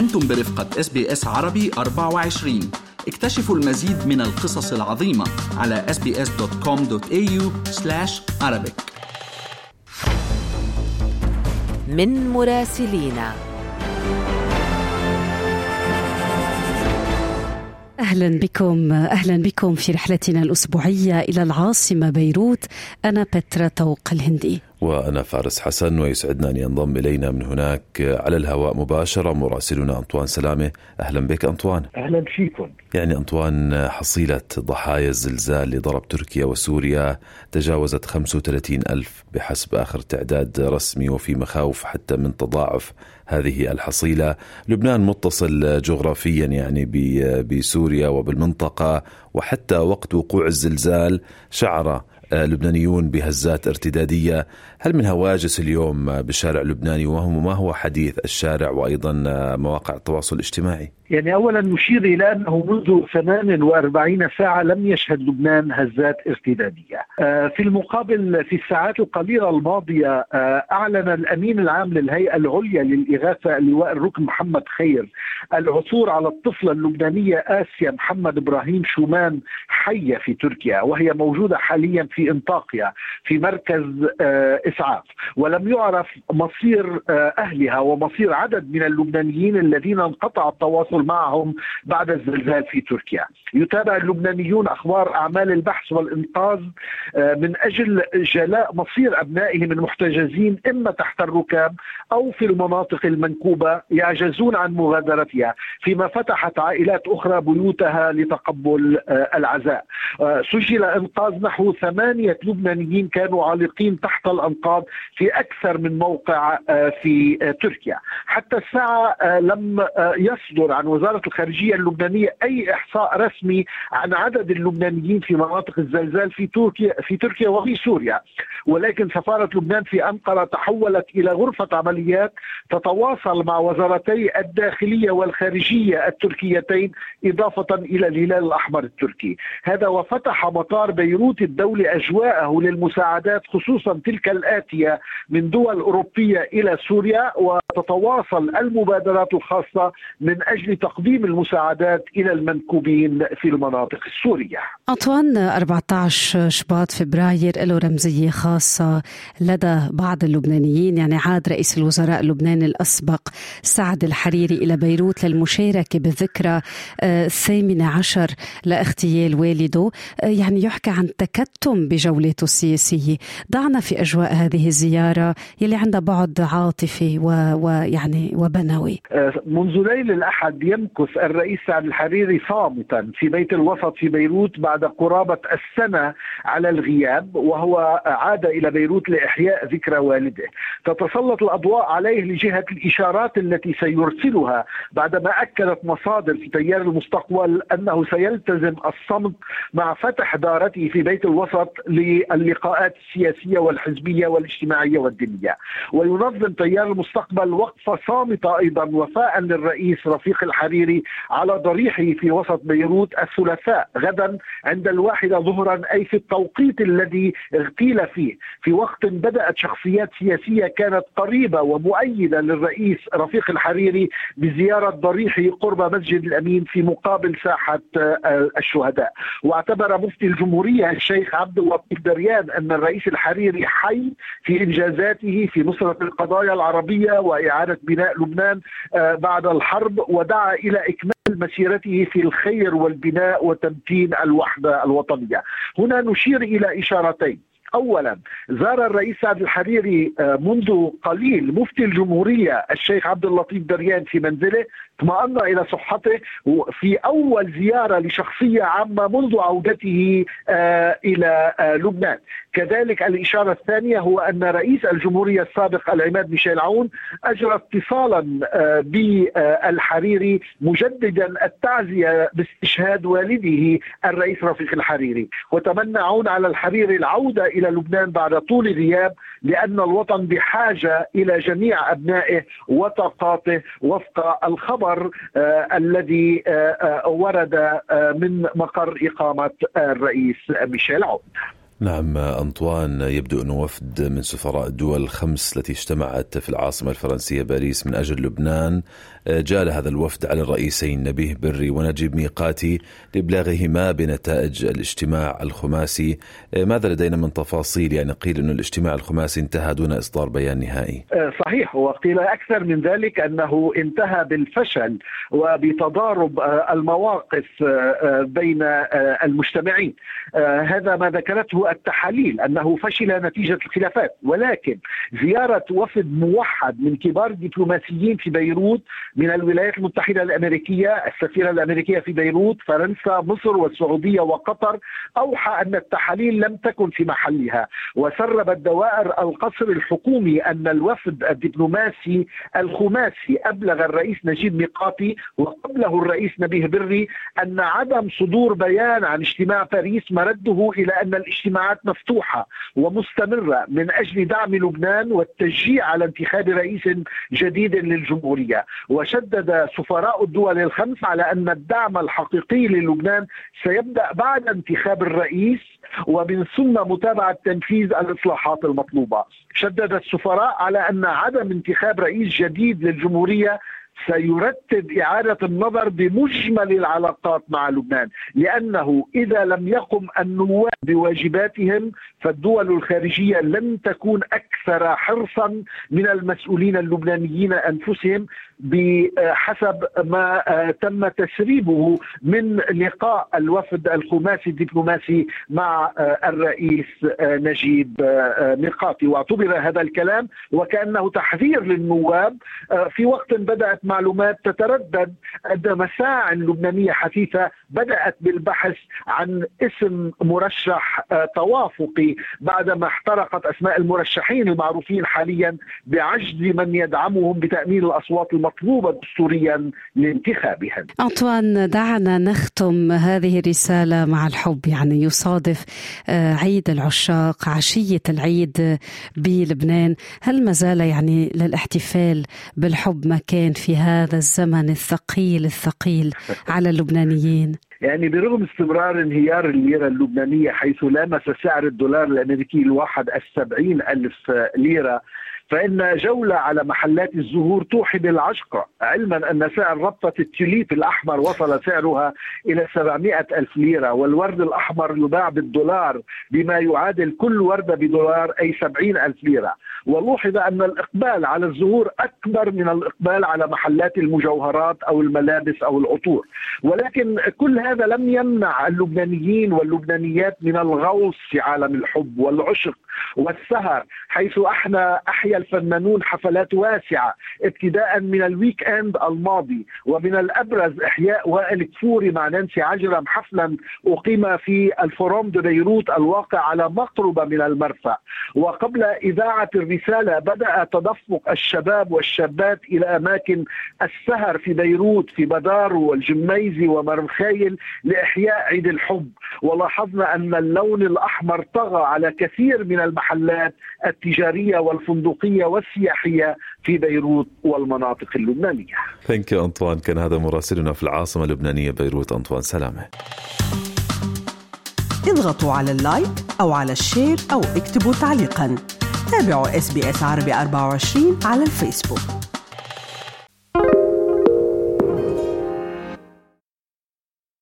أنتم برفقة إس بي إس عربي 24 اكتشفوا المزيد من القصص العظيمة على sbs.com.au arabic. من مراسلينا أهلا بكم أهلا بكم في رحلتنا الأسبوعية إلى العاصمة بيروت. أنا بترا توق الهندي. وأنا فارس حسن ويسعدنا أن ينضم إلينا من هناك على الهواء مباشرة مراسلنا أنطوان سلامة. أهلا بك أنطوان. أهلا فيكم. يعني أنطوان حصيلة ضحايا الزلزال اللي ضرب تركيا وسوريا تجاوزت 35 ألف بحسب آخر تعداد رسمي وفي مخاوف حتى من تضاعف هذه الحصيلة. لبنان متصل جغرافيا يعني بسوريا وبالمنطقة وحتى وقت وقوع الزلزال شعر لبنانيون بهزات ارتدادية. هل من هواجس اليوم بالشارع اللبناني وما هو حديث الشارع وأيضا مواقع التواصل الاجتماعي؟ يعني اولا نشير إلى أنه منذ 48 ساعة لم يشهد لبنان هزات ارتدادية. في المقابل في الساعات القليلة الماضية أعلن الأمين العام للهيئة العليا للإغاثة اللواء الركن محمد خير العثور على الطفلة اللبنانية آسيا محمد إبراهيم شومان حية في تركيا وهي موجودة حاليا في إنطاقيا في مركز إسعاف ولم يعرف مصير أهلها ومصير عدد من اللبنانيين الذين انقطع التواصل معهم بعد الزلزال في تركيا. يتابع اللبنانيون أخبار أعمال البحث والإنقاذ من أجل جلاء مصير أبنائهم المحتجزين إما تحت الركام أو في المناطق المنكوبة يعجزون عن مغادرتها فيما فتحت عائلات أخرى بيوتها لتقبل العزاء. سجل إنقاذ نحو ثمانية لبنانيين كانوا عالقين تحت الأنقاض في أكثر من موقع في تركيا. حتى الساعة لم يصدر عن وزارة الخارجية اللبنانية أي إحصاء رسمي عن عدد اللبنانيين في مناطق الزلزال في تركيا في تركيا وفي سوريا. ولكن سفارة لبنان في أنقرة تحولت إلى غرفة عمليات تتواصل مع وزارتي الداخلية والخارجية التركيتين إضافة إلى الهلال الأحمر التركي. هذا وفتح مطار بيروت الدولي أجواءه للمساعدات خصوصا تلك الآتية من دول أوروبية إلى سوريا وتتواصل المبادرات الخاصة من أجل تقديم المساعدات إلى المنكوبين في المناطق السورية. أنطوان 14 شباط فبراير له رمزية خاصة. لدى بعض اللبنانيين يعني عاد رئيس الوزراء اللبناني الأسبق سعد الحريري إلى بيروت للمشاركة بالذكرى الثامنة عشر لاغتيال والده. يعني يحكى عن تكتم بجولته السياسية. ضعنا في أجواء هذه الزيارة يلي عندها بعد عاطفي ويعني وبنوي. منذ ليل الأحد يمكث الرئيس سعد الحريري صامتا في بيت الوسط في بيروت بعد قرابة السنة على الغياب وهو عاد إلى بيروت لإحياء ذكرى والده. تتسلط الأضواء عليه لجهة الإشارات التي سيرسلها بعدما أكدت مصادر في تيار المستقبل أنه سيلتزم الصمت مع فتح دارته في بيت الوسط للقاءات السياسية والحزبية والاجتماعية والدينية. وينظم تيار المستقبل وقفة صامتة أيضا وفاء للرئيس رفيق الحريري على ضريحه في وسط بيروت الثلاثاء غدا عند الواحدة ظهرا أي في التوقيت الذي اغتيل فيه. في وقت بدأت شخصيات سياسية كانت قريبة ومؤيدة للرئيس رفيق الحريري بزيارة ضريحه قرب مسجد الأمين في مقابل ساحة الشهداء. واعتبر مفتي الجمهورية الشيخ عبد اللطيف دريان أن الرئيس الحريري حي في إنجازاته في نصرة القضايا العربية وإعادة بناء لبنان بعد الحرب ودعا إلى إكمال مسيرته في الخير والبناء وتمكين الوحدة الوطنية. هنا نشير إلى إشارتين. اولا زار الرئيس سعد الحريري منذ قليل مفتي الجمهورية الشيخ عبد اللطيف دريان في منزله اطمأن إلى صحته في أول زيارة لشخصية عامة منذ عودته إلى لبنان. كذلك الإشارة الثانية هو أن رئيس الجمهورية السابق العماد ميشيل عون أجرى اتصالا بالحريري مجددا التعزية باستشهاد والده الرئيس رفيق الحريري. وتمنى عون على الحريري العودة إلى لبنان بعد طول غياب لأن الوطن بحاجة إلى جميع أبنائه وطاقاته وفق الخبر آه الذي آه ورد آه من مقر إقامة الرئيس ميشيل عون. نعم أنطوان يبدو أنه وفد من سفراء الدول الخمس التي اجتمعت في العاصمة الفرنسية باريس من أجل لبنان. جال هذا الوفد على الرئيسين نبيه بري ونجيب ميقاتي لإبلاغهما بنتائج الاجتماع الخماسي. ماذا لدينا من تفاصيل؟ يعني قيل أن الاجتماع الخماسي انتهى دون إصدار بيان نهائي. آه، صحيح. وقيل أكثر من ذلك أنه انتهى بالفشل وبتضارب آه، المواقف آه، بين المجتمعين. هذا ما ذكرته التحاليل أنه فشل نتيجة الخلافات ولكن زيارة وفد موحد من كبار الدبلوماسيين في بيروت من الولايات المتحدة الأمريكية السفيرة الأمريكية في بيروت فرنسا مصر والسعودية وقطر أوحى أن التحاليل لم تكن في محلها وسربت دوائر القصر الحكومي أن الوفد الدبلوماسي الخماسي أبلغ الرئيس نجيب ميقاتي وقبله الرئيس نبيه بري أن عدم صدور بيان عن اجتماع باريس مرده إلى أن الاجتماعات مفتوحة ومستمرة من أجل دعم لبنان والتشجيع على انتخاب رئيس جديد للجمهورية وشدد سفراء الدول الخمس على أن الدعم الحقيقي للبنان سيبدأ بعد انتخاب الرئيس ومن ثم متابعة تنفيذ الإصلاحات المطلوبة. شدد السفراء على أن عدم انتخاب رئيس جديد للجمهورية سيرتب إعادة النظر بمجمل العلاقات مع لبنان لأنه إذا لم يقم النواب بواجباتهم فالدول الخارجية لن تكون أكثر حرصا من المسؤولين اللبنانيين أنفسهم. بحسب ما تم تسريبه من لقاء الوفد الخماسي الدبلوماسي مع الرئيس نجيب ميقاتي. واعتبر هذا الكلام وكأنه تحذير للنواب في وقت بدأت معلومات تتردد أن مساع لبنانية حثيثة بدأت بالبحث عن اسم مرشح توافقي بعدما احترقت أسماء المرشحين المعروفين حاليا بعجز من يدعمهم بتأمين الأصوات المطلوبة دستوريا لانتخابهم أنطوان دعنا نختم هذه الرسالة مع الحب. يعني يصادف آه، عيد العشاق عشية العيد بلبنان. هل ما زال يعني للاحتفال بالحب مكان في هذا الزمن الثقيل الثقيل على اللبنانيين؟ يعني برغم استمرار انهيار الليرة اللبنانية حيث لامس سعر الدولار الأمريكي الواحد السبعين ألف ليرة فإن جولة على محلات الزهور توحي بالعشقة علما أن سعر ربطة التوليب الأحمر وصل سعرها إلى 700 ألف ليرة والورد الأحمر يباع بالدولار بما يعادل كل وردة بدولار أي 70 ألف ليرة. ولوحظ أن الإقبال على الزهور أكبر من الإقبال على محلات المجوهرات أو الملابس أو العطور. ولكن كل هذا لم يمنع اللبنانيين واللبنانيات من الغوص في عالم الحب والعشق والسهر حيث إحنا أحيا الفنانون حفلات واسعة ابتداء من ال weekend الماضي ومن الأبرز إحياء وائل كفوري مع نانسي عجرم حفلا أقيم في الفوروم دو بيروت الواقع على مقربه من المرفأ. وقبل إذاعة الرسالة بدأ تدفق الشباب والشابات إلى أماكن السهر في بيروت في بدارو والجميزي ومرمخايل لإحياء عيد الحب. ولاحظنا أن اللون الأحمر طغى على كثير من المحلات التجارية والفندقية والسياحية في بيروت والمناطق اللبنانية. thank you أنطوان كان هذا مراسلنا في العاصمة اللبنانية بيروت أنطوان سلامة. اضغطوا على ال like أو على ال share أو اكتبوا تعليقا. تابعوا إس بي إس عربي 24 على الفيسبوك.